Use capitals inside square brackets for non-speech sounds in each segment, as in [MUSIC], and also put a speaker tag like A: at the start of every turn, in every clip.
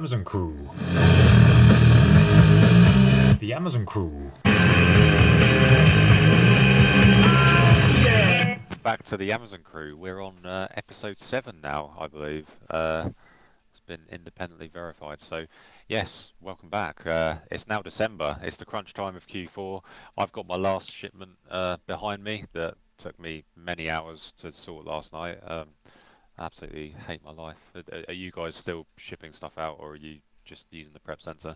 A: Amazon crew. The Amazon crew.
B: Back to the Amazon crew. We're on uh, episode seven now, I believe. Uh, it's been independently verified. So, yes, welcome back. Uh, it's now December. It's the crunch time of Q4. I've got my last shipment uh, behind me that took me many hours to sort last night. Um, absolutely [LAUGHS] hate my life. Are, are you guys still shipping stuff out, or are you just using the prep center?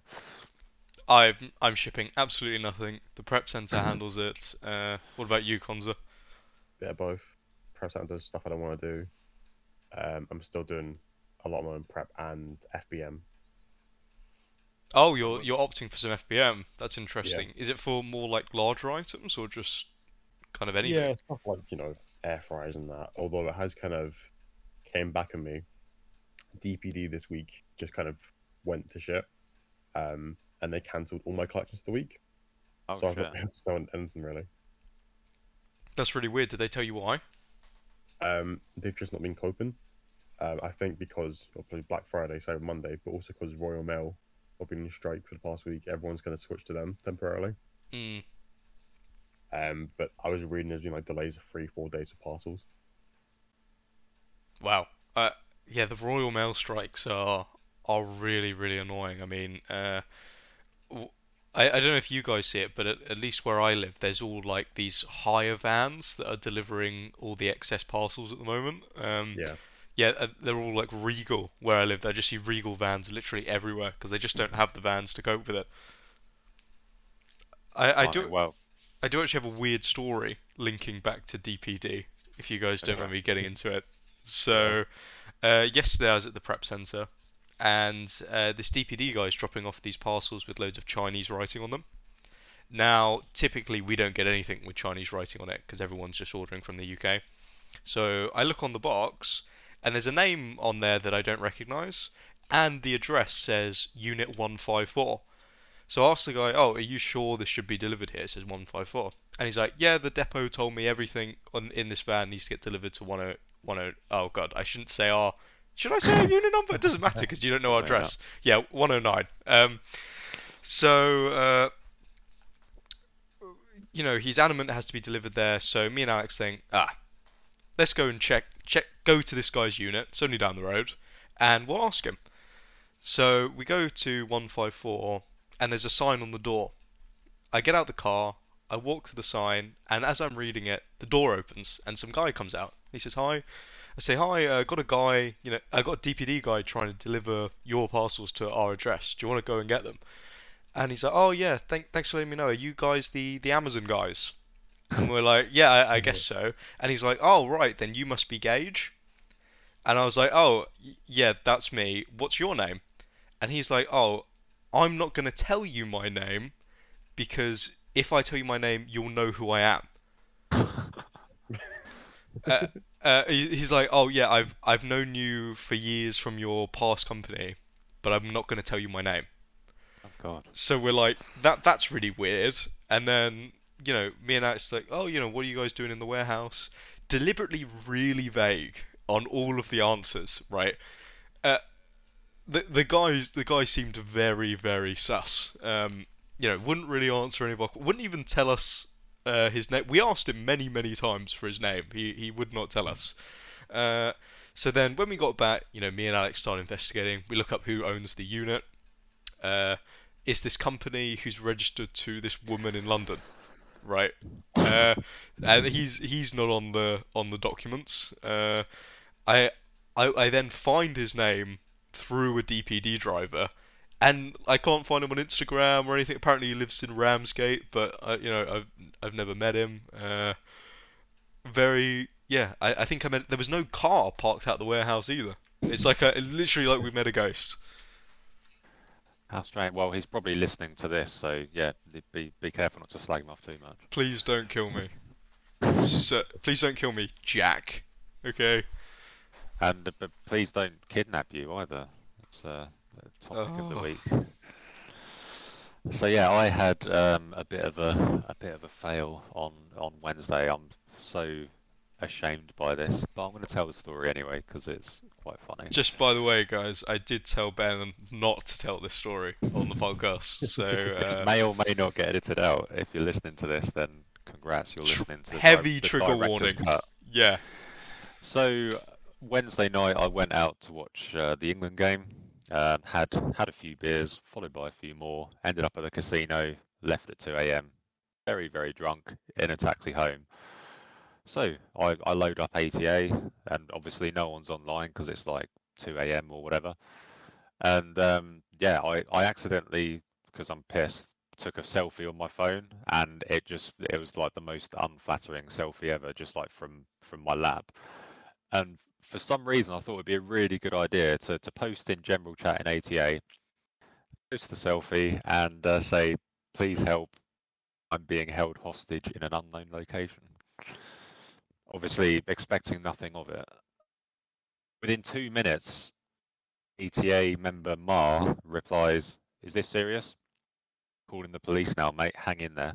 C: I'm I'm shipping absolutely nothing. The prep center handles it. Uh, what about you, Conza?
D: bit of both. Prep center does stuff I don't want to do. Um, I'm still doing a lot of my own prep and FBM.
C: Oh, you're you're opting for some FBM. That's interesting. Is it for more like larger items or just kind of anything?
D: Yeah, stuff like you know air fryers and that. Although it has kind of came back on me. DPD this week just kind of went to shit, um, and they cancelled all my collections for the week.
B: Oh
D: so I've not been able to sell anything really.
C: That's really weird. Did they tell you why?
D: Um, they've just not been coping. Um, I think because obviously Black Friday, so Monday, but also because Royal Mail have been in strike for the past week. Everyone's going to switch to them temporarily.
C: Hmm.
D: Um, but I was reading there's been like delays of three, four days for parcels.
C: Wow. Uh, yeah, the Royal Mail strikes are are really really annoying. I mean, uh, w- I I don't know if you guys see it, but at, at least where I live, there's all like these hire vans that are delivering all the excess parcels at the moment. Um,
D: Yeah,
C: Yeah, uh, they're all like Regal where I live. I just see Regal vans literally everywhere because they just don't have the vans to cope with it. I, I do
B: Well,
C: I do actually have a weird story linking back to DPD. If you guys don't mind me getting into it, so uh, yesterday I was at the prep center, and uh, this DPD guy is dropping off these parcels with loads of Chinese writing on them. Now, typically we don't get anything with Chinese writing on it because everyone's just ordering from the UK. So I look on the box, and there's a name on there that I don't recognise, and the address says Unit 154. So I asked the guy, "Oh, are you sure this should be delivered here?" It says 154, and he's like, "Yeah, the depot told me everything on in this van needs to get delivered to 10 10 Oh God, I shouldn't say our. Should I say our unit number? It doesn't matter because you don't know our [LAUGHS] address. Yeah, 109. Um, so uh, you know, he's adamant it has to be delivered there. So me and Alex think, ah, let's go and check, check, go to this guy's unit. It's only down the road, and we'll ask him. So we go to 154, and there's a sign on the door. I get out the car, I walk to the sign, and as I'm reading it, the door opens, and some guy comes out. He says, "Hi." I say, "Hi, uh, got a guy, you know, I got a DPD guy trying to deliver your parcels to our address. Do you want to go and get them?" And he's like, "Oh yeah, thank, thanks for letting me know. Are you guys the the Amazon guys?" And we're like, "Yeah, I, I guess [LAUGHS] so." And he's like, "Oh right, then you must be Gage." And I was like, "Oh yeah, that's me. What's your name?" And he's like, "Oh, I'm not gonna tell you my name because if I tell you my name, you'll know who I am." [LAUGHS] uh, uh, he's like, "Oh yeah, I've I've known you for years from your past company, but I'm not gonna tell you my name."
B: oh god.
C: So we're like, that that's really weird. And then, you know, me and Alex like, oh, you know, what are you guys doing in the warehouse? Deliberately really vague on all of the answers, right? Uh, the the guys the guy seemed very very sus. Um, you know, wouldn't really answer any of our, wouldn't even tell us uh, his name. We asked him many many times for his name. He he would not tell us. Uh, so then when we got back, you know, me and Alex started investigating. We look up who owns the unit. Uh, is this company who's registered to this woman in London, right? Uh, and he's he's not on the on the documents. Uh, I, I I then find his name through a DPD driver, and I can't find him on Instagram or anything. Apparently he lives in Ramsgate, but uh, you know I've I've never met him. Uh, very yeah, I, I think I met there was no car parked out the warehouse either. It's like a literally like we met a ghost.
B: How strange. Well, he's probably listening to this, so yeah, be be careful not to slag him off too much.
C: Please don't kill me. [LAUGHS] So, please don't kill me, Jack. Okay.
B: And uh, but please don't kidnap you either. That's uh, the topic of the
C: Oh.
B: week. So yeah, I had um, a bit of a a bit of a fail on on Wednesday. I'm so ashamed by this, but I'm going to tell the story anyway because it's quite funny.
C: Just by the way, guys, I did tell Ben not to tell this story on the podcast, [LAUGHS] so
B: This
C: uh,
B: may or may not get edited out. If you're listening to this, then congrats, you're listening to
C: heavy
B: di- the
C: trigger warning.
B: cut.
C: yeah.
B: So Wednesday night, I went out to watch uh, the England game. Um, had had a few beers, followed by a few more. Ended up at the casino. Left at 2 a.m. Very very drunk in a taxi home. So I, I load up ATA, and obviously no one's online because it's like 2 a.m. or whatever. And um, yeah, I, I accidentally because I'm pissed took a selfie on my phone, and it just it was like the most unflattering selfie ever, just like from from my lap. And for some reason, I thought it'd be a really good idea to, to post in general chat in ATA, post the selfie, and uh, say, "Please help! I'm being held hostage in an unknown location." Obviously, expecting nothing of it. Within two minutes, ATA member Mar replies, "Is this serious? Calling the police now, mate. Hang in there."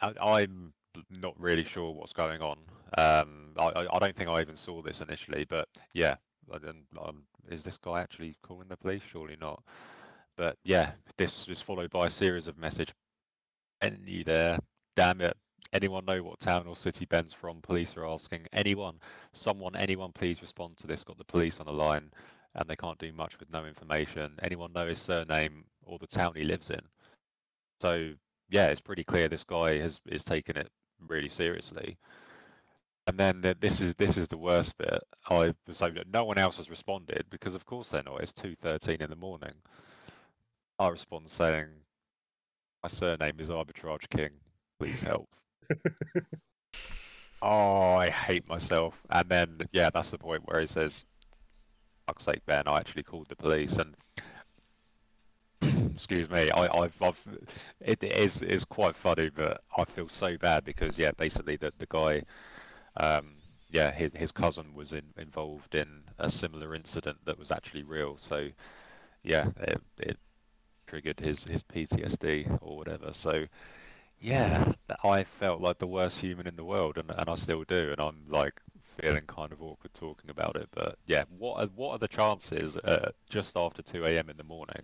B: I, I'm not really sure what's going on. Um, I, I don't think I even saw this initially, but yeah, um, is this guy actually calling the police? Surely not. But yeah, this was followed by a series of message. And you there? Damn it! Anyone know what town or city Ben's from? Police are asking. Anyone, someone, anyone, please respond to this. Got the police on the line, and they can't do much with no information. Anyone know his surname or the town he lives in? So yeah, it's pretty clear this guy has is taking it really seriously. And then the, this is this is the worst bit. I was hoping that no one else has responded because of course they're not. It's two thirteen in the morning. I respond saying, "My surname is Arbitrage King. Please help." [LAUGHS] oh, I hate myself. And then yeah, that's the point where he says, "Fuck's sake, Ben! I actually called the police." And [CLEARS THROAT] excuse me, I, I've, I've, it is is quite funny, but I feel so bad because yeah, basically the the guy, um, yeah, his his cousin was in, involved in a similar incident that was actually real. So yeah, it, it triggered his his PTSD or whatever. So yeah, I felt like the worst human in the world, and and I still do, and I'm like feeling kind of awkward talking about it. But yeah, what are, what are the chances uh, just after 2 a.m. in the morning?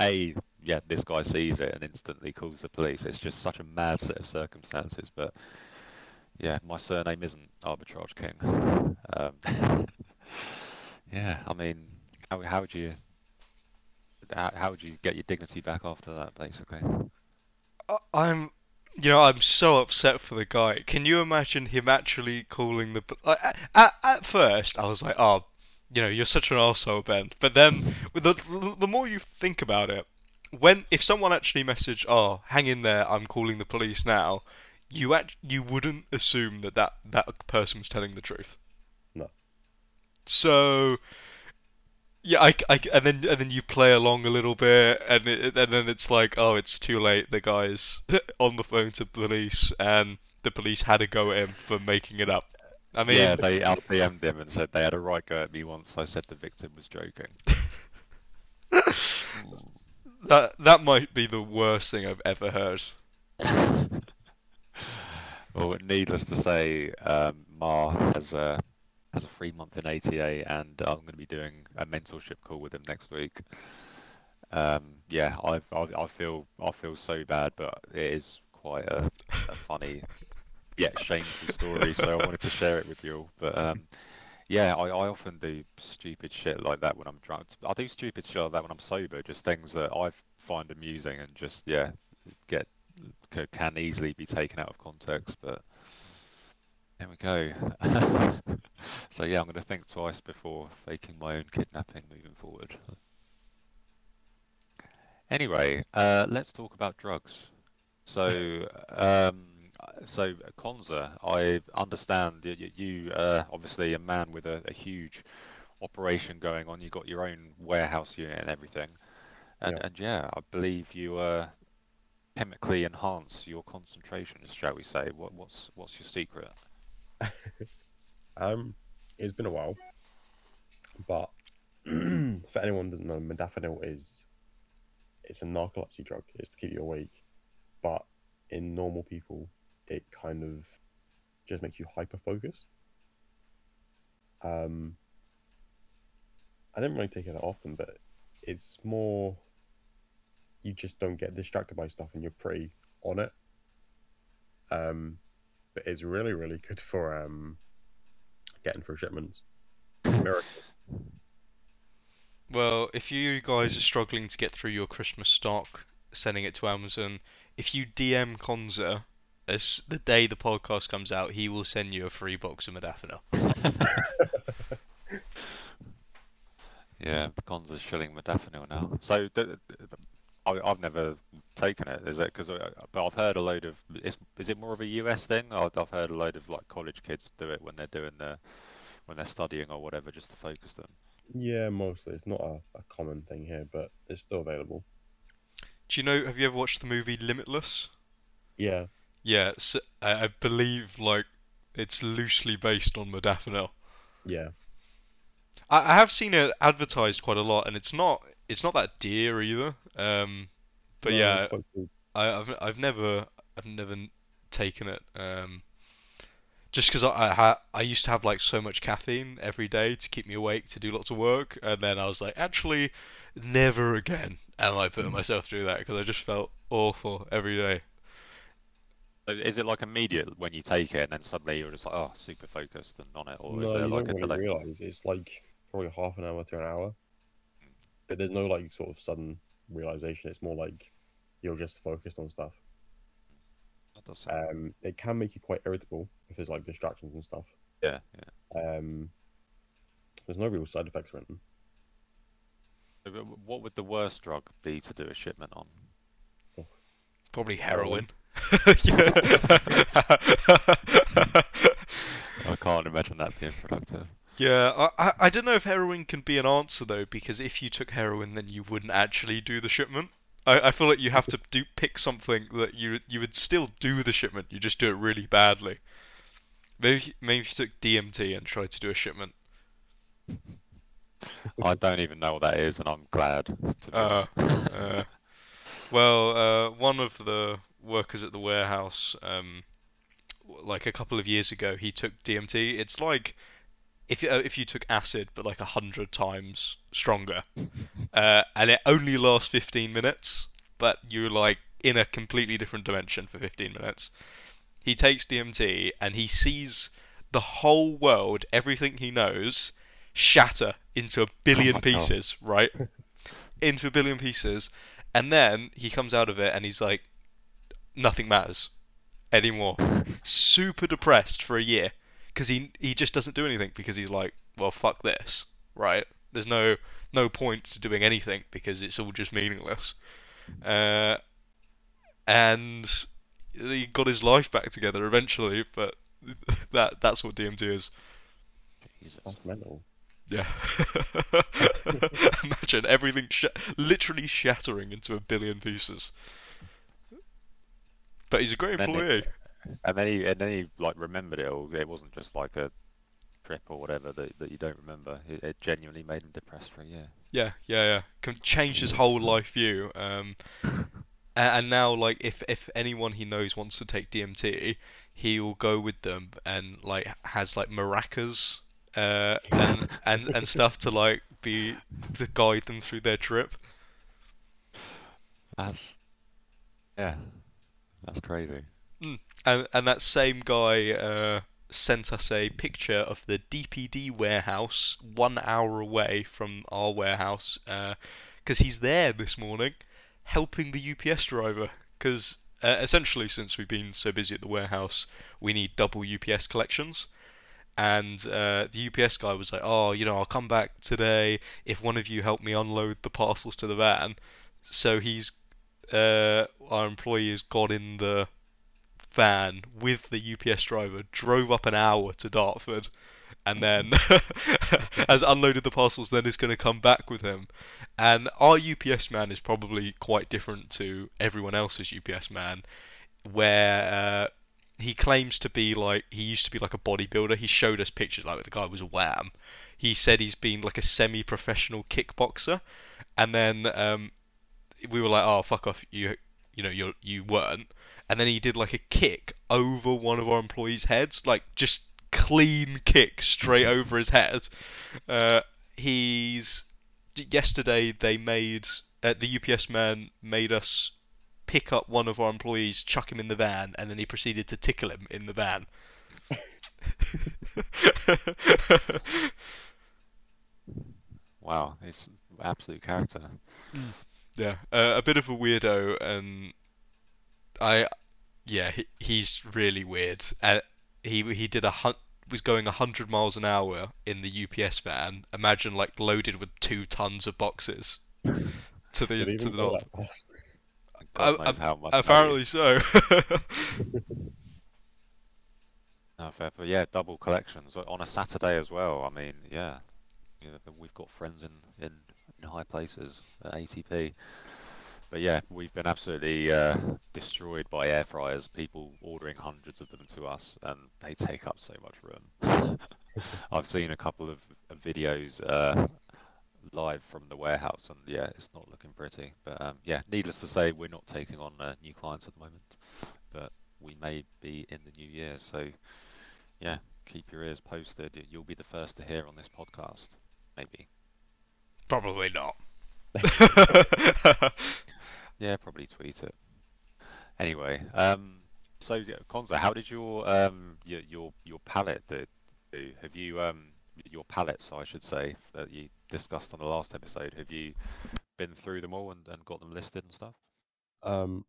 B: A, yeah, this guy sees it and instantly calls the police. It's just such a mad set of circumstances. But yeah, my surname isn't Arbitrage King. Um, [LAUGHS] yeah, I mean, how how would you how, how would you get your dignity back after that, basically?
C: I'm, you know, I'm so upset for the guy. Can you imagine him actually calling the? Like, at, at first, I was like, oh, you know, you're such an arsehole, Ben. But then, the the more you think about it, when if someone actually messaged, oh, hang in there, I'm calling the police now, you act you wouldn't assume that that that person was telling the truth.
D: No.
C: So. Yeah, I, I, and then and then you play along a little bit, and it, and then it's like, oh, it's too late. The guy's [LAUGHS] on the phone to police, and the police had a go at him for making it up. I mean,
B: yeah, they LPM'd him and said they had a right go at me once. I said the victim was joking. [LAUGHS]
C: that that might be the worst thing I've ever heard. [LAUGHS]
B: well, needless to say, um, Mar has a has a free month in ATA, and I'm going to be doing a mentorship call with him next week. Um, yeah, I, I I feel I feel so bad, but it is quite a, a funny yet shameful story. So I wanted to share it with you all. But um, yeah, I, I often do stupid shit like that when I'm drunk. I do stupid shit like that when I'm sober. Just things that I find amusing and just yeah get can easily be taken out of context. But there we go. [LAUGHS] so yeah, I'm going to think twice before faking my own kidnapping moving forward. Anyway, uh, let's talk about drugs. So, [LAUGHS] um, so Conza, I understand that you, uh, obviously a man with a, a huge operation going on. You got your own warehouse unit and everything, and
D: Yeah.
B: and yeah, I believe you uh, chemically enhance your concentration, shall we say? What what's what's your secret? [LAUGHS]
D: Um, it's been a while, but [CLEARS THROAT] for anyone doesn't know, modafinil is it's a narcolepsy drug. It's to keep you awake, but in normal people, it kind of just makes you hyper focused. Um, I didn't really take it that often, but it's more you just don't get distracted by stuff and you're pretty on it. Um, but it's really, really good for um getting through shipments. Miracle.
C: Well, if you guys are struggling to get through your Christmas stock, sending it to Amazon, if you DM Conza, as the day the podcast comes out, he will send you a free box of modafinil. [LAUGHS] [LAUGHS]
B: Yeah, Conza's shilling modafinil now. So th- th- I, I've never taken it. Is it because? But I've heard a load of. Is, is it more of a US thing? I've, I've heard a load of like college kids do it when they're doing the when they're studying or whatever, just to focus them.
D: Yeah, mostly. It's not a, a common thing here, but it's still available.
C: Do you know? Have you ever watched the movie Limitless?
D: Yeah,
C: Yeah, so, I, I believe like it's loosely based on modafinil.
D: yeah.
C: I, I have seen it advertised quite a lot, and it's not it's not that dear either. Um, but
D: No,
C: yeah,
D: cool.
C: I, I've I've never I've never taken it. Um, just because I I, ha- I used to have like so much caffeine every day to keep me awake to do lots of work, and then I was like, actually, never again am I putting myself through that because I just felt awful every day.
B: Is it like immediate when you take it, and then suddenly you're just like, oh, super focused and on it, or
D: no,
B: is it
D: you
B: like
D: don't
B: a
D: really
B: delay?
D: realize. It's like probably half an hour to an hour. There's no like sort of sudden realization. It's more like you're just focused on stuff.
B: That does
D: Um, it can make you quite irritable if there's like distractions and stuff.
B: yeah, yeah.
D: Um, there's no real side effects or anything.
B: So wh- What would the worst drug be to do a shipment on?
C: Probably
D: Heroin.
C: heroin. [LAUGHS] [LAUGHS] [LAUGHS]
B: I can't imagine that being productive.
C: Yeah, I, I I don't know if heroin can be an answer though, because if you took heroin, then you wouldn't actually do the shipment. I, I feel like you have to [LAUGHS] do pick something that you you would still do the shipment, you just do it really badly. Maybe maybe if you took DMT and tried to do a shipment. [LAUGHS]
B: I don't even know what that is, and I'm glad. To
C: Uh. Uh, well, uh, one of the workers at the warehouse, um, like a couple of years ago, he took DMT. It's like if you, uh, if you took acid, but like a hundred times stronger, uh, and it only lasts 15 minutes, but you're like in a completely different dimension for 15 minutes. He takes DMT and he sees the whole world, everything he knows, shatter into a billion
B: God.
C: pieces, right? [LAUGHS] into a billion pieces, and then he comes out of it and he's like, nothing matters anymore. [LAUGHS] Super depressed for a year because he he just doesn't do anything because he's like, well, fuck this, right? There's no no point to doing anything because it's all just meaningless. Uh, and he got his life back together eventually, but [LAUGHS] that that's what DMT is.
B: Jesus.
D: That's mental.
C: Yeah. [LAUGHS] Imagine everything sh- literally shattering into a billion pieces. But he's a great employee.
B: And then he and then he like remembered it all. It wasn't just like a trip or whatever that, that you don't remember. It, it genuinely made him depressed for a year.
C: Yeah, yeah, yeah. Can change his whole life view. Um, a- and now like if if anyone he knows wants to take DMT, he'll go with them and like has like maracas uh, and and and [LAUGHS] stuff to like be to guide them through their trip.
B: That's yeah, that's crazy.
C: And and that same guy uh, sent us a picture of the DPD warehouse one hour away from our warehouse because he's there this morning helping the UPS driver. Because uh, essentially since we've been so busy at the warehouse we need double UPS collections. And uh, the UPS guy was like oh you know I'll come back today if one of you help me unload the parcels to the van. So he's uh, our employee has got in the van with the UPS driver, drove up an hour to Dartford, and then [LAUGHS] has unloaded the parcels. Then is going to come back with him. And our UPS man is probably quite different to everyone else's UPS man, where uh, he claims to be like he used to be like a bodybuilder. He showed us pictures like the guy was a wham. He said he's been like a semi-professional kickboxer, and then um, we were like, oh fuck off, you you know you you weren't, and then he did like a kick over one of our employees' heads, like just clean kick straight [LAUGHS] over his head. Uh, he's yesterday they made uh, the UPS man made us pick up one of our employees, chuck him in the van, and then he proceeded to tickle him in the van. [LAUGHS]
B: Wow, he's absolute character.
C: yeah, uh, a bit of a weirdo, and I, yeah, he, he's really weird. Uh, he he did a hun- was going 100 miles an hour in the UPS van. Imagine like loaded with two tons of boxes to the to the
D: go
C: north.
D: that fast? [LAUGHS]
C: Uh,
B: how much
C: Apparently so. [LAUGHS]
B: No, fair, but yeah, double collections on a Saturday as well. I mean, yeah, you know, we've got friends in, in, in high places at ATP. But yeah, we've been absolutely uh, destroyed by air fryers. People ordering hundreds of them to us, and they take up so much room. [LAUGHS] I've seen a couple of, of videos uh, live from the warehouse, and yeah, it's not looking pretty. But um, yeah, needless to say, we're not taking on uh, new clients at the moment, but we may be in the new year. So yeah, keep your ears posted. You'll be the first to hear on this podcast, maybe.
C: Probably not. [LAUGHS] [LAUGHS]
B: Yeah, probably tweet it. Anyway, um, so Conza, how did your um your your your palette do? Have you um your palettes, I should say, that you discussed on the last episode? Have you been through them all and, and got them listed and stuff?
D: Um,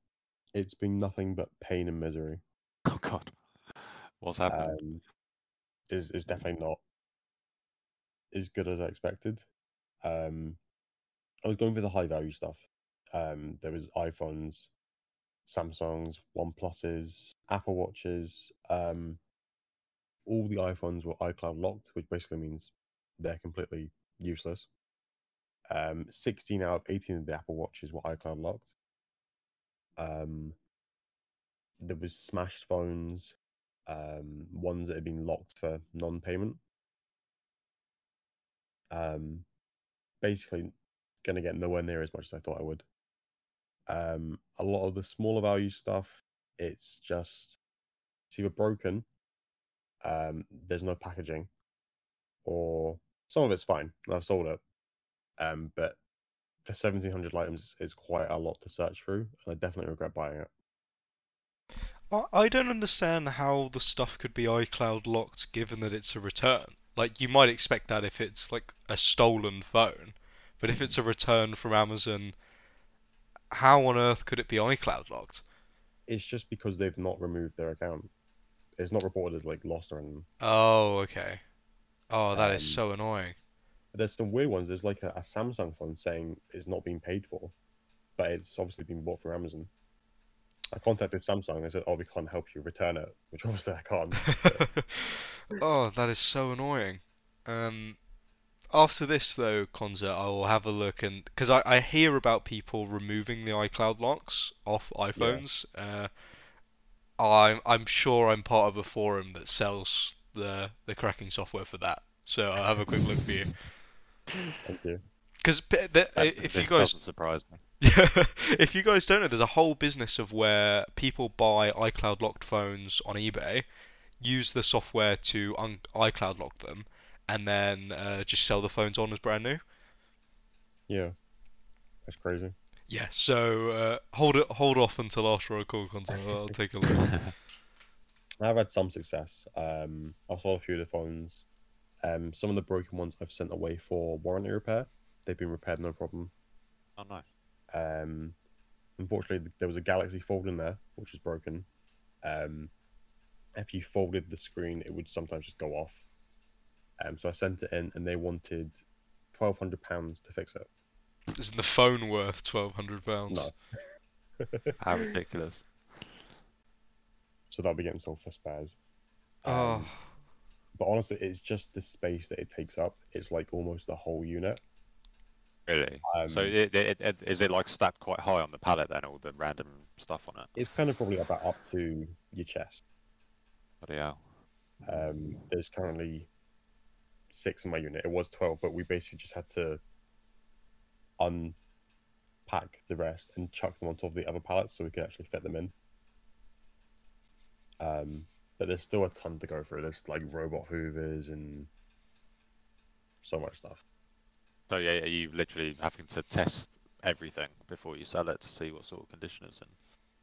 D: it's been nothing but pain and misery.
B: Oh God, what's happened?
D: Um, is is definitely not as good as I expected. Um, I was going for the high value stuff. Um, there was iPhones, Samsungs, OnePluses, Apple Watches. Um, all the iPhones were iCloud locked, which basically means they're completely useless. Um, 16 out of 18 of the Apple Watches were iCloud locked. Um, there was smashed phones, um, ones that had been locked for non-payment. Um, basically, gonna get nowhere near as much as I thought I would. Um, a lot of the smaller value stuff, it's just it's either broken, um, there's no packaging, or some of it's fine, and I've sold it. Um, but for seventeen hundred items, it's quite a lot to search through, and I definitely regret buying it.
C: I don't understand how the stuff could be iCloud locked given that it's a return. Like you might expect that if it's like a stolen phone, but if it's a return from Amazon, how on earth could it be iCloud locked?
D: It's just because they've not removed their account. It's not reported as like lost or anything.
C: Oh, okay. Oh, that is
D: Um,
C: so annoying.
D: There's some weird ones. There's like a, a Samsung phone saying it's not being paid for, but it's obviously been bought through Amazon. I contacted Samsung. I said, "Oh, we can't help you return it," which [LAUGHS] obviously I can't. [LAUGHS]
C: Oh, that is so annoying. Um, after this though, Conza, I will have a look and because I, I hear about people removing the iCloud locks off iPhones. Uh, I'm I'm sure I'm part of a forum that sells the the cracking software for that. So I'll have a quick look for you.
D: Thank you.
C: Because
B: That-
C: if you guys
B: doesn't surprise me. [LAUGHS]
C: if you guys don't know, there's a whole business of where people buy iCloud locked phones on eBay, use the software to un- iCloud lock them, and then uh, just sell the phones on as brand new.
D: Yeah, that's crazy.
C: Yeah, so uh, hold it, hold off until after I call content. I'll take a look. [LAUGHS]
D: I've had some success. Um, I've sold a few of the phones. Um, some of the broken ones I've sent away for warranty repair. They've been repaired, no problem.
B: oh no.
D: Um, unfortunately, there was a Galaxy Fold in there, which is broken. Um, if you folded the screen, it would sometimes just go off. Um, so I sent it in, and they wanted twelve hundred pounds to fix it.
C: Isn't the phone worth twelve hundred pounds?
D: No. [LAUGHS]
B: How ridiculous.
D: so that'll be getting sold for spares.
C: Oh,
D: Um, But honestly, it's just the space that it takes up. It's like almost the whole unit.
B: Really?
D: Um,
B: so it, it, it, is it like stacked quite high on the pallet then, all the random stuff on it?
D: it's kind of probably about up to your chest.
B: Bloody hell.
D: Um, there's currently six in my unit. It was twelve, but we basically just had to unpack the rest and chuck them on top of the other pallets so we could actually fit them in. Um, but there's still a ton to go through. There's like robot hoovers and so much stuff.
B: So yeah, are you literally having to test everything before you sell it to see what sort of condition it's in?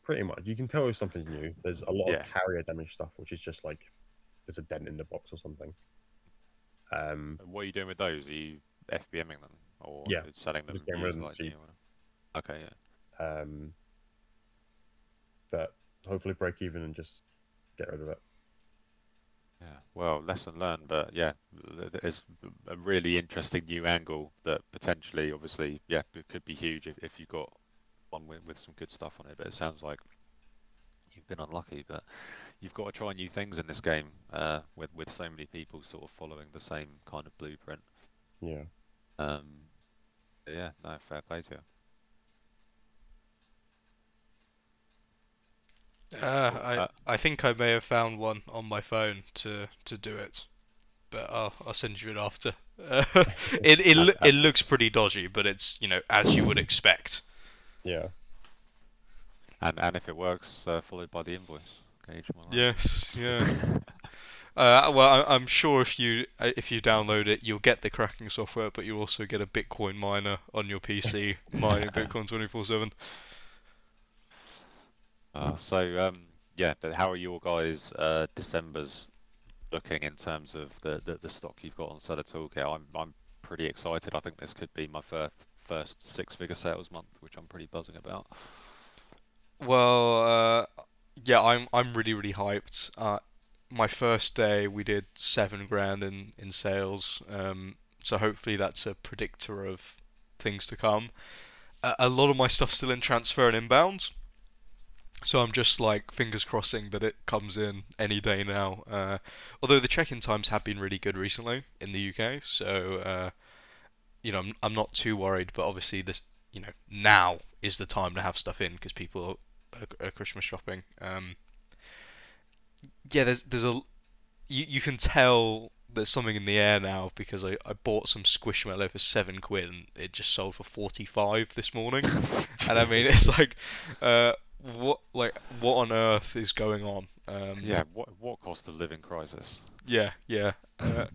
D: Pretty much, you can tell if something's new. There's a lot
B: Yeah.
D: of carrier damage stuff, which is just like there's a dent in the box or something. Um,
B: And what are you doing with those? Are you FBMing them or
D: Yeah,
B: selling them?
D: just getting rid of them cheap.
B: Okay, yeah.
D: um, but hopefully break even and just get rid of it.
B: Yeah, well, lesson learned, but yeah, it's a really interesting new angle that potentially, obviously, yeah, it could be huge if, if you got one with, with some good stuff on it. But it sounds like you've been unlucky, but you've got to try new things in this game uh, with with so many people sort of following the same kind of blueprint.
D: Yeah.
B: Um, yeah, no, fair play to you.
C: Uh, I
B: Uh,
C: I think I may have found one on my phone to to do it, but I'll I'll send you it after. Uh, [LAUGHS] it it loo- it looks pretty dodgy, but it's you know as you would expect.
D: Yeah.
B: And and if it works, uh, followed by the invoice. Gage, am I right?
C: Yes, yeah. [LAUGHS] Uh, well, I, I'm sure if you uh, if you download it, you'll get the cracking software, but you'll also get a Bitcoin miner on your PC [LAUGHS] mining Bitcoin 24/7.
B: Uh, so um, yeah, but how are your guys' uh, December's looking in terms of the, the, the stock you've got on Seller Toolkit? I'm I'm pretty excited. I think this could be my first first six-figure sales month, which I'm pretty buzzing about.
C: Well, uh, yeah, I'm I'm really really hyped. Uh, my first day we did seven grand in in sales, um, so hopefully that's a predictor of things to come. A, a lot of my stuff's still in transfer and inbound, so I'm just like fingers crossing that it comes in any day now. Uh, although the check-in times have been really good recently in the UK, so uh, you know I'm I'm not too worried. But obviously this you know now is the time to have stuff in because people are Christmas shopping. Um, yeah, there's there's a you you can tell there's something in the air now because I, I bought some squishmallow for seven quid and it just sold for 45 this morning [LAUGHS] and I mean it's like uh what like what on earth is going on um
B: Yeah, what what cost of living crisis?
C: yeah, yeah. Uh,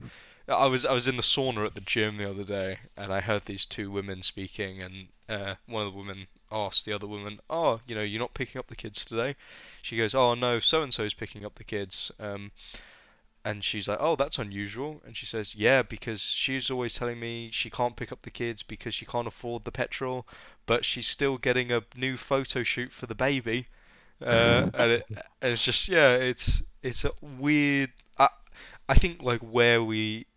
C: I was I was in the sauna at the gym the other day, and I heard these two women speaking, and uh, one of the women asked the other woman, "Oh, you know, you're not picking up the kids today?" She goes, "Oh no, so and so's picking up the kids." Um, and she's like, "Oh, that's unusual." And she says, "Yeah, because she's always telling me she can't pick up the kids because she can't afford the petrol, but she's still getting a new photo shoot for the baby." Uh, [LAUGHS] and, it, and it's just yeah, it's it's a weird. I I think like where we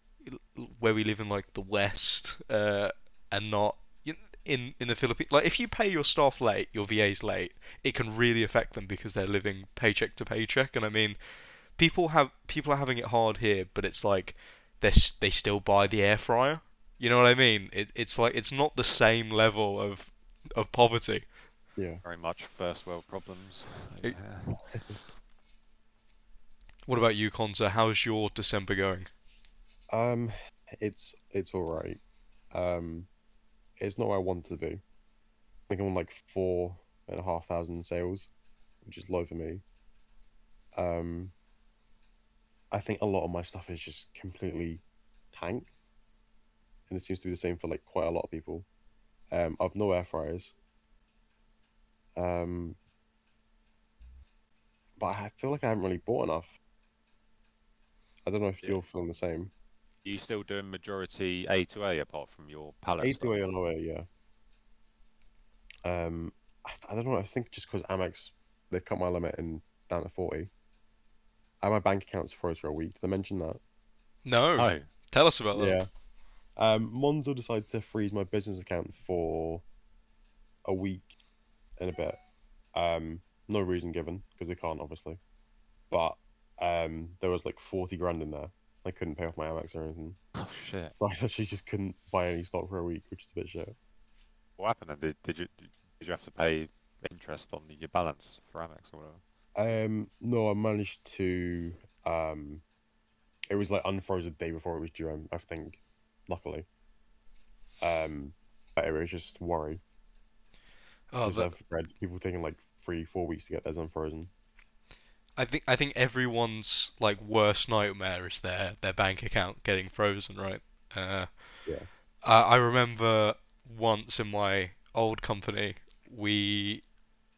C: where we live in like the West, uh, and not in in the Philippines. Like if you pay your staff late, your VAs late, it can really affect them because they're living paycheck to paycheck. And I mean, people have people are having it hard here, but it's like they they still buy the air fryer. You know what I mean? It, it's like it's not the same level of of poverty.
D: Yeah.
B: Very much first world problems.
C: It-
B: Yeah. [LAUGHS]
C: What about you, Conza? How's your December going?
D: Um, it's it's all right. Um, it's not where I want to be. I think I'm on like four and a half thousand sales, which is low for me. Um, I think a lot of my stuff is just completely tanked, and it seems to be the same for like quite a lot of people. Um, I've no air fryers. Um, but I feel like I haven't really bought enough. I don't know if
B: Yeah.
D: you're feeling the same.
B: Are you still doing majority A to A apart from your pallet
D: A to A on away, yeah. Um, I, I don't know. I think just because Amex they cut my limit in down to forty. I had my bank accounts froze for a week. Did I mention that?
C: No,
B: Oh,
C: tell us about that.
D: Yeah. Um, Monzo decided to freeze my business account for a week and a bit. Um, no reason given because they can't obviously, but um, there was like forty grand in there. I couldn't pay off my Amex or anything, [LAUGHS]
B: oh shit. [LAUGHS]
D: so I actually just couldn't buy any stock for a week, which is a bit shit.
B: What happened then? Did, did you did you have to pay interest on your balance for Amex or whatever?
D: Um, no, I managed to. Um, it was like unfrozen the day before it was due. I- I think, luckily. Um, but it was just worry.
C: Oh,
D: Because
C: that,
D: I've read people taking like three, four weeks to get theirs unfrozen.
C: I think I think everyone's like worst nightmare is their their bank account getting frozen, right? Uh,
D: Yeah.
C: I, I remember once in my old company, we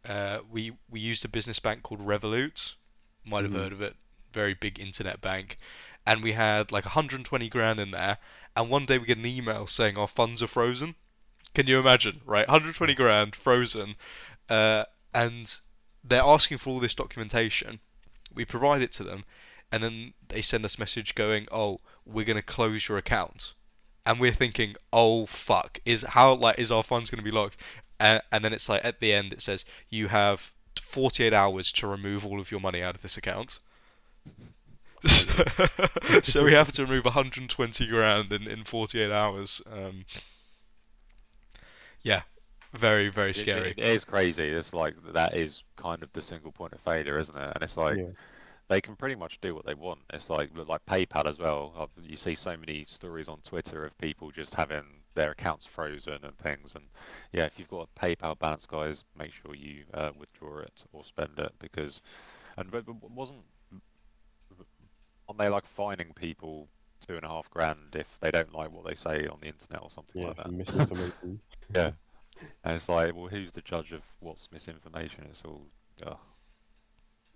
C: uh, we we used a business bank called Revolut. Might have
D: Mhm.
C: heard of it. Very big internet bank, and we had like 120 grand in there. And one day we get an email saying our funds are frozen. Can you imagine, right? 120 grand frozen, uh, and they're asking for all this documentation. We provide it to them, and then they send us message going, "Oh, we're gonna close your account," and we're thinking, "Oh fuck, is how like is our funds gonna be locked?" Uh, and then it's like at the end it says you have 48 hours to remove all of your money out of this account. [LAUGHS] So, we have to remove 120 grand in, in 48 hours. Um, yeah, very very scary.
B: It, it is crazy. It's like that is kind of the single point of failure, isn't it? And it's like
D: Yeah.
B: they can pretty much do what they want. It's like like PayPal as well. You see so many stories on Twitter of people just having their accounts frozen and things. And yeah, if you've got a PayPal balance, guys, make sure you uh, withdraw it or spend it because and but- but wasn't aren't they like fining people two and a half grand if they don't like what they say on the internet or something
D: Yeah,
B: like
D: for
B: that?
D: misinformation.
B: Yeah. [LAUGHS] And it's like, well, who's the judge of what's misinformation? It's all, ugh,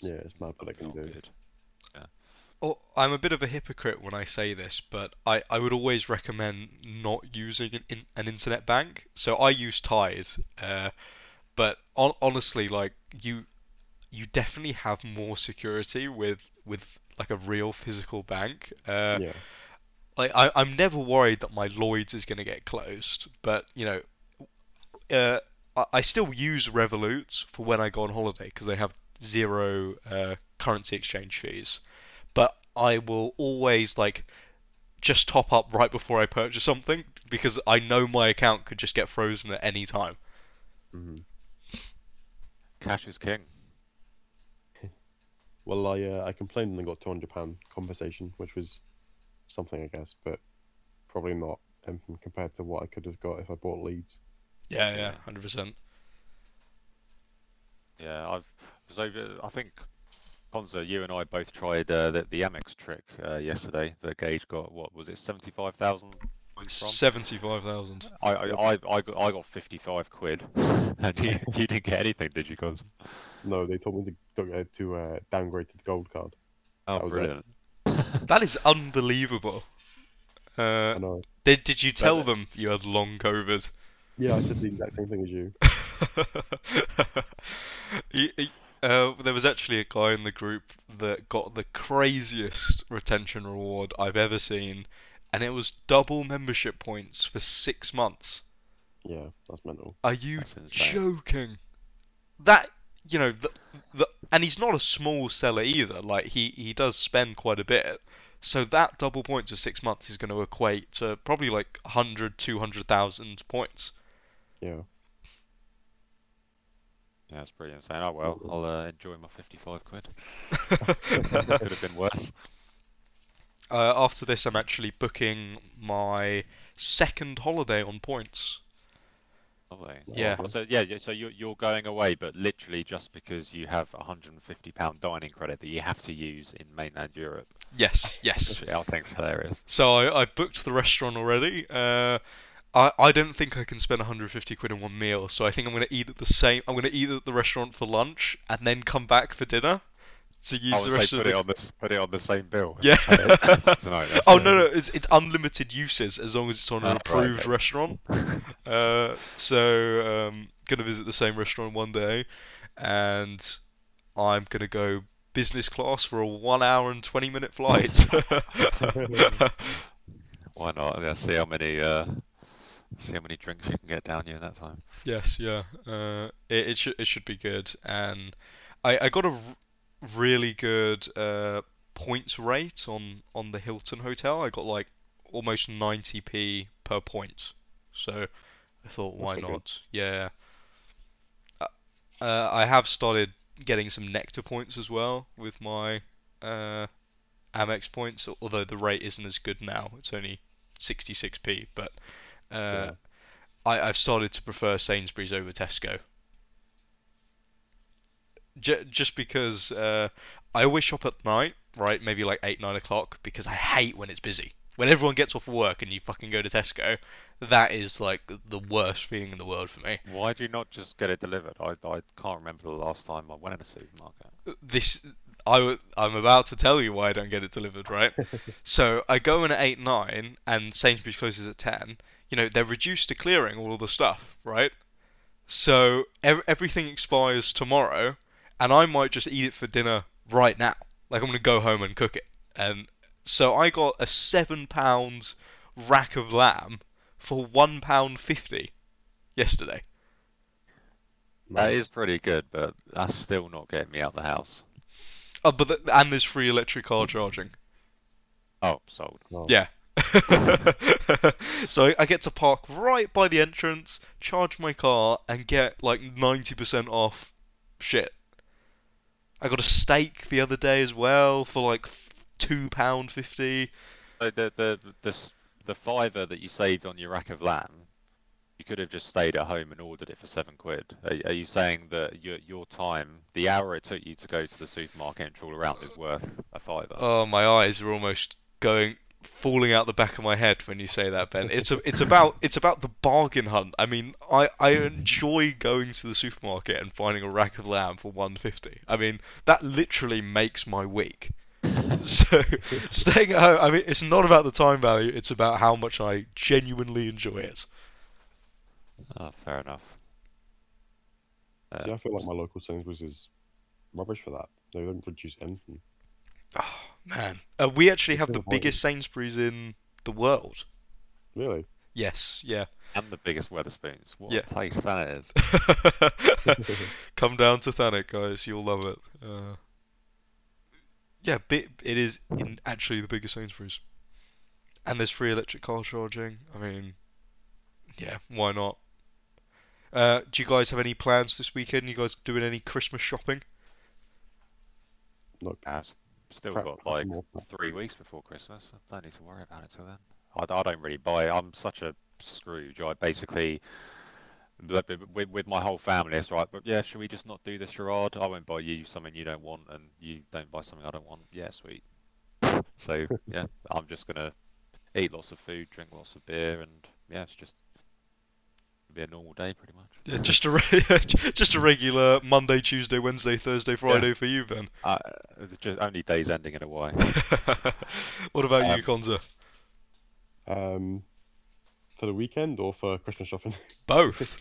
D: yeah, it's mad what they can
B: not
D: do.
B: good.
C: Oh, I'm a bit of a hypocrite when I say this, but I, I would always recommend not using an, in, an internet bank. So I use Tide, uh, but on, honestly, like you you definitely have more security with with like a real physical bank. Uh,
D: Yeah,
C: like I, I'm never worried that my Lloyd's is going to get closed, but you know, uh, I, I still use Revolut for when I go on holiday because they have zero uh, currency exchange fees. But I will always like just top up right before I purchase something because I know my account could just get frozen at any time.
D: hmm
B: Cash is king. [LAUGHS]
D: Well, I uh, I complained and then got two hundred pound compensation, which was something, I guess, but probably not um, compared to what I could have got if I bought leads.
C: Yeah, yeah,
B: Yeah.
C: hundred percent.
B: Yeah, I've was over. I think Conza, you and I both tried uh, the the Amex trick uh, yesterday. The Gage got what was it, seventy five thousand? Seventy
C: five thousand.
B: I, I I I got I got fifty five quid, [LAUGHS] and you you didn't get anything, did you, Cons?
D: No, they told me to uh, to uh, downgrade to the gold card.
B: Oh,
D: That was
B: brilliant. [LAUGHS]
C: That is unbelievable. Uh,
D: I know.
C: did did you tell
B: But-
C: them you had long COVID?
D: Yeah, I said the exact same thing as you. [LAUGHS]
C: He- he- uh, there was actually a guy in the group that got the craziest retention reward I've ever seen, and it was double membership points for six months.
D: Yeah, that's mental.
C: Are you
B: That's insane.
C: joking? That you know the, the and he's not a small seller either. Like he he does spend quite a bit. So that double points for six months is going to equate to probably like 100, 200,000 points.
D: Yeah.
B: Yeah, that's pretty insane. Oh well, I'll uh, enjoy my fifty five quid.
C: uh, [LAUGHS]
B: Could have been worse.
C: after this, I'm actually booking my second holiday on points.
B: Lovely.
C: Yeah.
B: So yeah, yeah, so you're you're going away, but literally just because you have a hundred and fifty pound dining credit that you have to use in mainland Europe.
C: Yes, yes. [LAUGHS]
B: Which I think's hilarious.
C: So I, I booked the restaurant already. Uh, I I don't think I can spend 150 quid in one meal, so I think I'm gonna eat at the same. I'm gonna eat at the restaurant for lunch and then come back for dinner to use the rest of
B: put
C: the.
B: it on this, put it on the same bill.
C: Yeah. [LAUGHS]
B: Tonight, [LAUGHS]
C: Oh no no, it's it's unlimited uses as long as it's on
B: Ah,
C: an
B: right,
C: approved
B: okay.
C: restaurant. [LAUGHS] Uh, so um, gonna visit the same restaurant one day, and I'm gonna go business class for a one hour and 20 minute flight.
B: Why not? Yeah, see how many uh, see how many drinks you can get down you in that time.
C: Yes, yeah. Uh, it, it should it should be good, and I, I got a r- really good uh, points rate on on the Hilton hotel. I got like almost 90p per point, so I thought why
D: quite good.
C: not? Yeah. Uh, uh, I have started getting some Nectar points as well with my uh, Amex points, although the rate isn't as good now. It's only 66p, but uh,
D: Yeah.
C: I, I've started to prefer Sainsbury's over Tesco. j- just because uh, I always shop at night, right? Maybe like eight, nine o'clock, because I hate when it's busy. When everyone gets off work and you fucking go to Tesco, that is like the worst feeling in the world for me.
B: Why do you not just get it delivered? I, I can't remember the last time I went in a supermarket.
C: This I w- I'm about to tell you why I don't get it delivered, right? [LAUGHS] so I go in at eight, nine, and Sainsbury's closes at ten. You know they're reduced to clearing all the stuff, right? So ev- everything expires tomorrow, and I might just eat it for dinner right now. Like I'm gonna go home and cook it. And so I got a seven pound rack of lamb for one pound fifty yesterday.
B: That is pretty good, but that's still not getting me out of the house.
C: Oh, but th- and there's free electric car charging.
B: Oh, sold.
D: Well,
C: Yeah. [LAUGHS] so I get to park right by the entrance, charge my car, and get like 90% off shit. I got a steak the other day as well for like two pound fifty.
B: So the the the the fiver that you saved on your rack of lamb, you could have just stayed at home and ordered it for seven quid. Are, are you saying that your your time, the hour it took you to go to the supermarket and trawl around, is worth a fiver?
C: Oh, my eyes are almost going falling out the back of my head when you say that, Ben. It's a, it's about it's about the bargain hunt. I mean, I I enjoy going to the supermarket and finding a rack of lamb for 150. I mean, that literally makes my week. [LAUGHS] So staying at home, I mean, it's not about the time value. It's about how much I genuinely enjoy it.
B: Oh, fair enough. Uh,
D: See, I feel like my local Sainsbury's is rubbish for that. They don't produce anything.
C: Man, uh, we actually have the biggest Sainsbury's in the world.
D: Really?
C: Yes, yeah.
B: and the biggest Wetherspoons. What
C: Yeah.
B: a place that is. [LAUGHS]
C: Come down to Thanet, guys. You'll love it. Uh, yeah, bi- it is in actually the biggest Sainsbury's, and there's free electric car charging. I mean, yeah, why not? Uh, do you guys have any plans this weekend? You guys doing any Christmas shopping?
D: Look,
B: I've s- still
D: Crap,
B: got like three weeks before Christmas. I don't need to worry about it till then. I, I don't really buy. I'm such a Scrooge. I basically, with, with, with my whole family, it's right. But yeah, should we just not do this charade? I won't buy you something you don't want, and you don't buy something I don't want. Yeah, sweet. So [LAUGHS] yeah, I'm just gonna eat lots of food, drink lots of beer, and yeah, it's just be a normal day pretty much.
C: Yeah, just a re- [LAUGHS] just a regular Monday, Tuesday, Wednesday, Thursday, Friday for you, Ben.
B: Uh, just only days ending in a Y. [LAUGHS]
C: what about you,
B: Um,
C: Conza?
D: um, for the weekend or for Christmas shopping? [LAUGHS]
C: Both.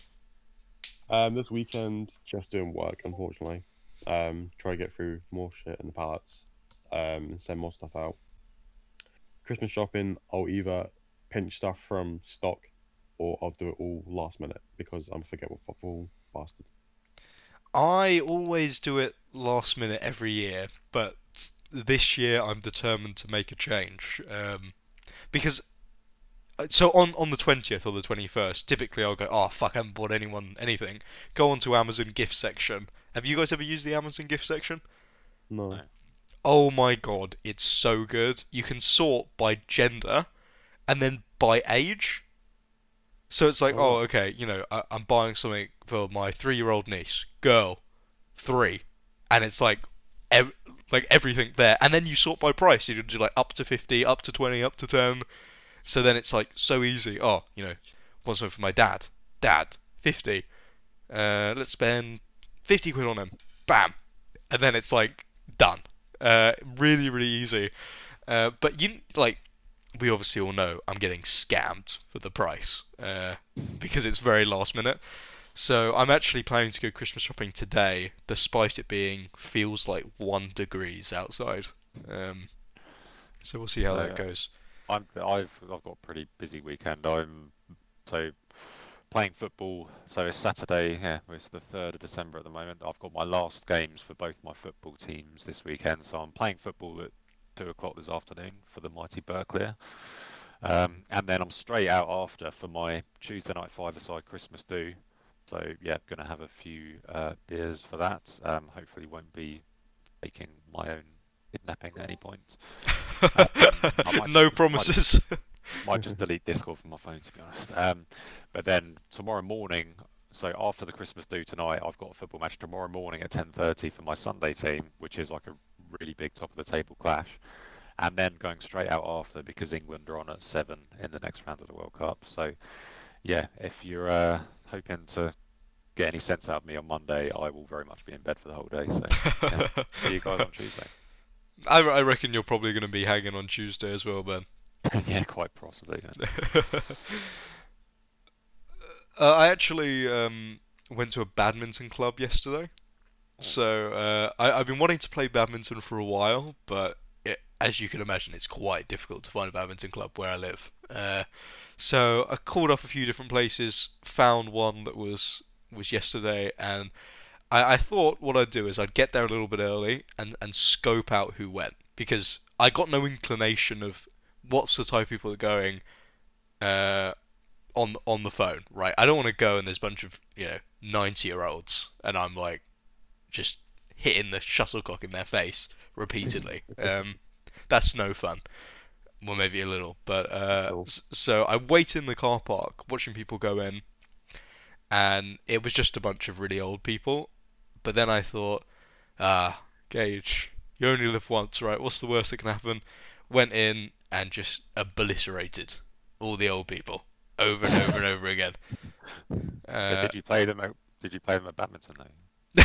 D: um, this weekend, just doing work, unfortunately. Um, try to get through more shit in the pallets. Um, and send more stuff out. Christmas shopping, I'll either pinch stuff from stock, or I'll do it all last minute because I'm a forgetful football bastard.
C: I always do it last minute every year, but this year I'm determined to make a change. Um, because uh, so on on the twentieth or the twenty first, typically I'll go, oh fuck, I haven't bought anyone anything. Go onto Amazon gift section. Have you guys ever used the Amazon gift section?
D: No.
B: No.
C: Oh my god, it's so good. You can sort by gender and then by age. So it's like, oh,
D: Oh.
C: okay, you know, I, I'm buying something for my three-year-old niece, girl, three, and it's like, ev- like everything there, and then you sort by price. You do like up to fifty, up to twenty, up to ten. So then it's like so easy. Oh, you know, want something for my dad? Dad, fifty. Uh, let's spend fifty quid on him. Bam, and then it's like done. Uh, really, really easy. Uh, but you like, we obviously all know I'm getting scammed for the price uh, [LAUGHS] because it's very last minute. So I'm actually planning to go Christmas shopping today, despite it being feels like one degrees outside. Um, so we'll see how
B: So,
C: that goes.
B: I'm I've I've got a pretty busy weekend. I'm so playing football. So it's Saturday. Yeah, it's the third of December at the moment. I've got my last games for both my football teams this weekend. So I'm playing football at two o'clock this afternoon for the mighty Berkeley. Um, and then I'm straight out after for my Tuesday night five-a-side Christmas do. So yeah, gonna have a few uh, beers for that. Um, hopefully won't be making my own kidnapping at any point. [LAUGHS] I
C: no
B: might-
C: promises. [LAUGHS]
B: might just delete Discord from my phone to be honest. Um, but then tomorrow morning so after the Christmas do tonight, I've got a football match tomorrow morning at 10:30 for my Sunday team, which is like a really big top of the table clash, and then going straight out after because England are on at seven in the next round of the World Cup. So, yeah, if you're uh, hoping to get any sense out of me on Monday, I will very much be in bed for the whole day. So, yeah. [LAUGHS] see you guys on Tuesday.
C: I, I reckon you're probably going to be hanging on Tuesday as well, Ben. [LAUGHS]
B: yeah, quite possibly. Yeah. [LAUGHS]
C: uh, I actually um, went to a badminton club yesterday. So uh, I, I've been wanting to play badminton for a while, but it, as you can imagine, it's quite difficult to find a badminton club where I live. Uh, so I called up a few different places, found one that was was yesterday, and I, I thought what I'd do is I'd get there a little bit early and, and scope out who went because I got no inclination of what's the type of people that are going uh, on on the phone, right? I don't want to go and there's a bunch of you know ninety year olds and I'm like just hitting the shuttlecock in their face repeatedly. [LAUGHS] um, that's no fun. Well, maybe a little, but uh,
D: Cool.
C: so I wait in the car park watching people go in, and it was just a bunch of really old people. But then I thought, ah, Gage, you only live once, right? What's the worst that can happen? Went in and just obliterated all the old people over and over and over again. [LAUGHS] Uh,
B: did you play them? At, did you play them at badminton though? [LAUGHS]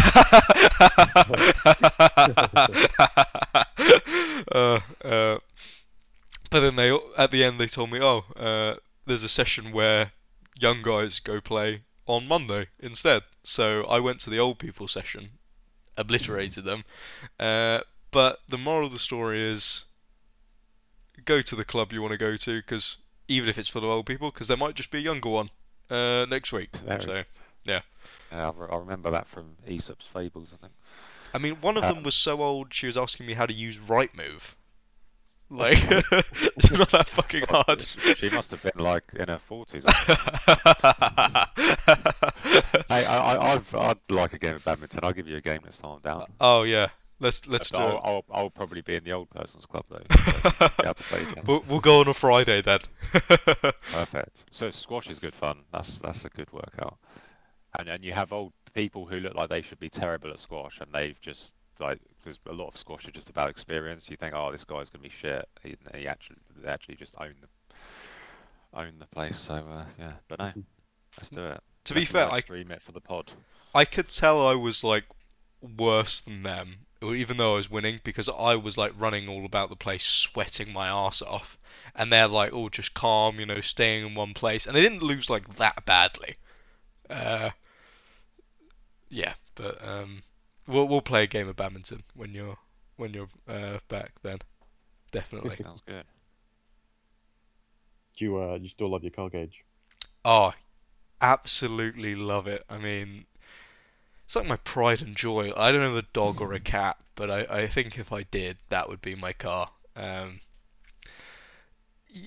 C: uh, uh, but then they at the end they told me, oh, uh, there's a session where young guys go play on Monday instead. So I went to the old people session, obliterated them. Uh, but the moral of the story is, go to the club you want to go to, because even if it's full of old people, because there might just be a younger one uh, next week. So.
B: Yeah, I, re- I remember that from Aesop's Fables, I think.
C: I mean, one of them
B: Um,
C: was so old she was asking me how to use Rightmove. Like, [LAUGHS] [LAUGHS] it's not that fucking hard.
B: She, must have been like in her forties. [LAUGHS] hey, I, I, I've, I'd like a game of badminton. I'll give you a game next time I'm down.
C: oh yeah, let's let's do
B: I'll. I'll, I'll probably be in the old person's club though. So be able to play.
C: We'll, we'll go on a Friday then.
B: Perfect. So squash is good fun. That's that's a good workout. And and you have old people who look like they should be terrible at squash, and they've just like because a lot of squash are just about experience. You think, oh, this guy's gonna be shit. He, he actually they actually just own the own the place. So uh, yeah, but no, let's do it.
C: to be fair, I
B: stream it for the pod.
C: I could tell I was like worse than them, even though I was winning, because I was like running all about the place, sweating my ass off, and they're like all just calm, you know, staying in one place, and they didn't lose like that badly. Uh, yeah, but um, we'll we'll play a game of badminton when you're when you're uh, back then, definitely.
B: Sounds good.
D: Do you uh, you still love your car Gage?
C: Oh, absolutely love it. I mean, it's like my pride and joy. I don't have a dog or a cat, but I, I think if I did, that would be my car. Um, y-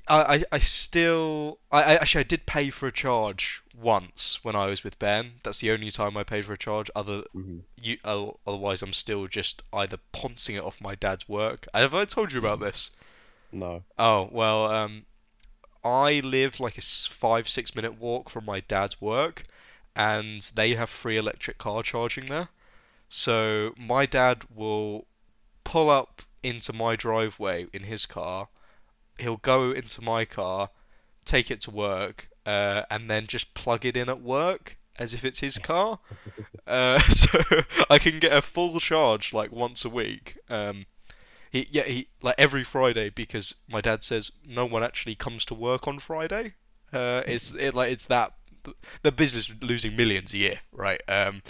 C: I, I, still, I, I actually I did pay for a charge once when I was with Ben. That's the only time I paid for a charge. Other,
D: hmm
C: you, otherwise I'm still just either poncing it off my dad's work. Have I told you about this? [LAUGHS]
D: No.
C: Oh, well, um, I live like a five, six minute walk from my dad's work, and they have free electric car charging there. So my dad will pull up into my driveway in his car, he'll go into my car, take it to work, uh, and then just plug it in at work as if it's his [LAUGHS] car. Uh, [LAUGHS] so I can get a full charge like once a week. Um, he, yeah, he like every Friday because my dad says no one actually comes to work on Friday. Uh, it's it like it's that the business losing millions a year, right? Um,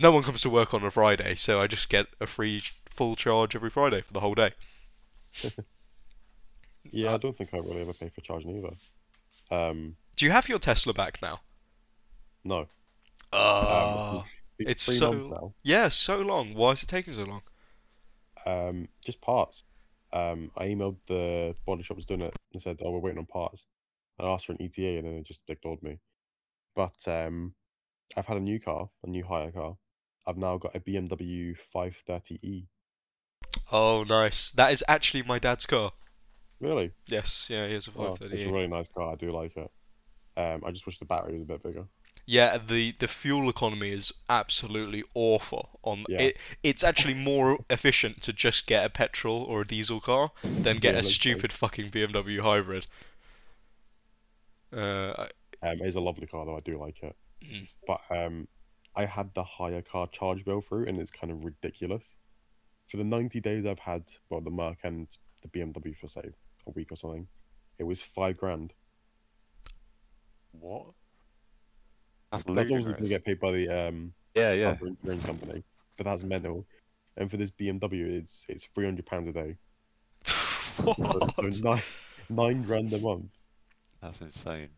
C: no one comes to work on a Friday, so I just get a free full charge every Friday for the whole day. [LAUGHS]
D: Yeah, I don't think I really ever pay for charging either. Um,
C: Do you have your Tesla back now?
D: no.
C: Oh,
D: Um,
C: it's
D: three
C: so-
D: months now.
C: yeah, so long. Why is it taking so long?
D: Um, just parts. Um, I emailed the body shop that's doing it and said, "Oh, we're waiting on parts." I asked for an ETA and then they just ignored me. But um, I've had a new car, a new hire car. I've now got a BMW 530e.
C: Oh, nice. That is actually my dad's car.
D: Really?
C: Yes, yeah, he has a
D: Oh, it's a really nice car. I do like it. Um, I just wish the battery was a bit bigger.
C: Yeah, the the fuel economy is absolutely awful. On
D: Yeah.
C: it, it's actually more efficient to just get a petrol or a diesel car than get
D: Yeah,
C: a stupid fucking BMW hybrid. Uh,
D: Um, it is a lovely car though. I do like it.
C: Mm.
D: But um, I had the higher car charge bill through, and it's kind of ridiculous. For the 90 days I've had, well, the Merc and the BMW for say a week or something, it was five grand.
B: What? That's
D: That's obviously
B: ludicrous.
D: going to get paid by the um
B: Yeah, yeah.
D: insurance company, but that's mental. And for this BMW, it's it's 300 pounds a day. [LAUGHS]
C: What?
D: so nine nine grand a month.
B: That's insane.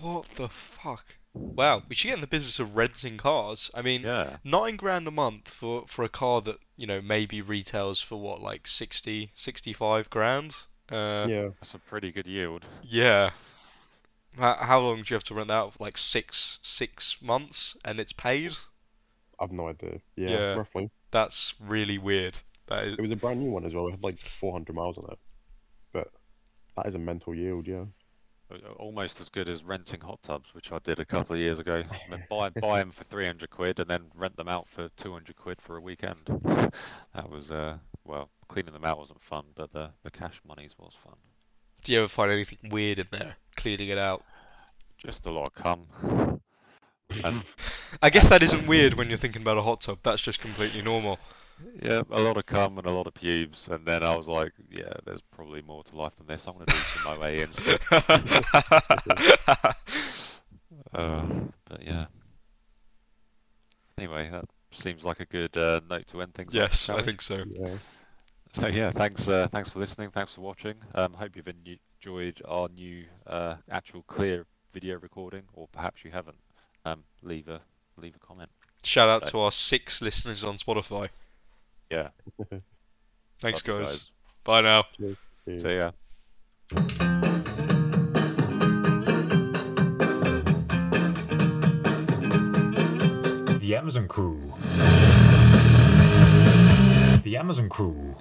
C: What the fuck? Wow, we should get in the business of renting cars. I mean,
B: Yeah.
C: nine grand a month for for a car that you know maybe retails for what like 60 65 grand uh
D: yeah,
B: That's a pretty good yield.
C: yeah how, how long do you have to rent that out like six six months and it's paid
D: I've no idea. Yeah,
C: Yeah.
D: roughly.
C: that's really weird that is
D: It was a brand new one as well. It had like 400 miles on it, but that is a mental yield. Yeah.
B: Almost as good as renting hot tubs, which I did a couple of years ago. I mean, buy [LAUGHS] buy them for 300 quid and then rent them out for 200 quid for a weekend. [LAUGHS] That was uh well, cleaning them out wasn't fun, but the the cash monies was fun.
C: do you ever find anything weird in there cleaning it out
B: Just a lot of cum. [LAUGHS] And
C: I guess that isn't weird when you're thinking about a hot tub that's just completely normal
B: yeah, a lot of cum and a lot of pubes, and then I was like, yeah, there's probably more to life than this. I'm gonna do some OA instead. [LAUGHS] Uh, but yeah. Anyway, that seems like a good uh, note to end things.
C: yes
B: shall
C: I
B: we?
C: think so
D: Yeah.
B: So yeah, thanks uh, thanks for listening, thanks for watching. Um, hope you've enjoyed our new uh, actual clear video recording, or perhaps you haven't. Um, leave a leave a comment.
C: shout out
B: Right.
C: to our six listeners on Spotify
B: Yeah. [LAUGHS]
C: thanks
B: Love you
C: guys bye now
D: Cheers. Cheers.
B: So yeah.
A: The Amazon Crew. The Amazon Crew.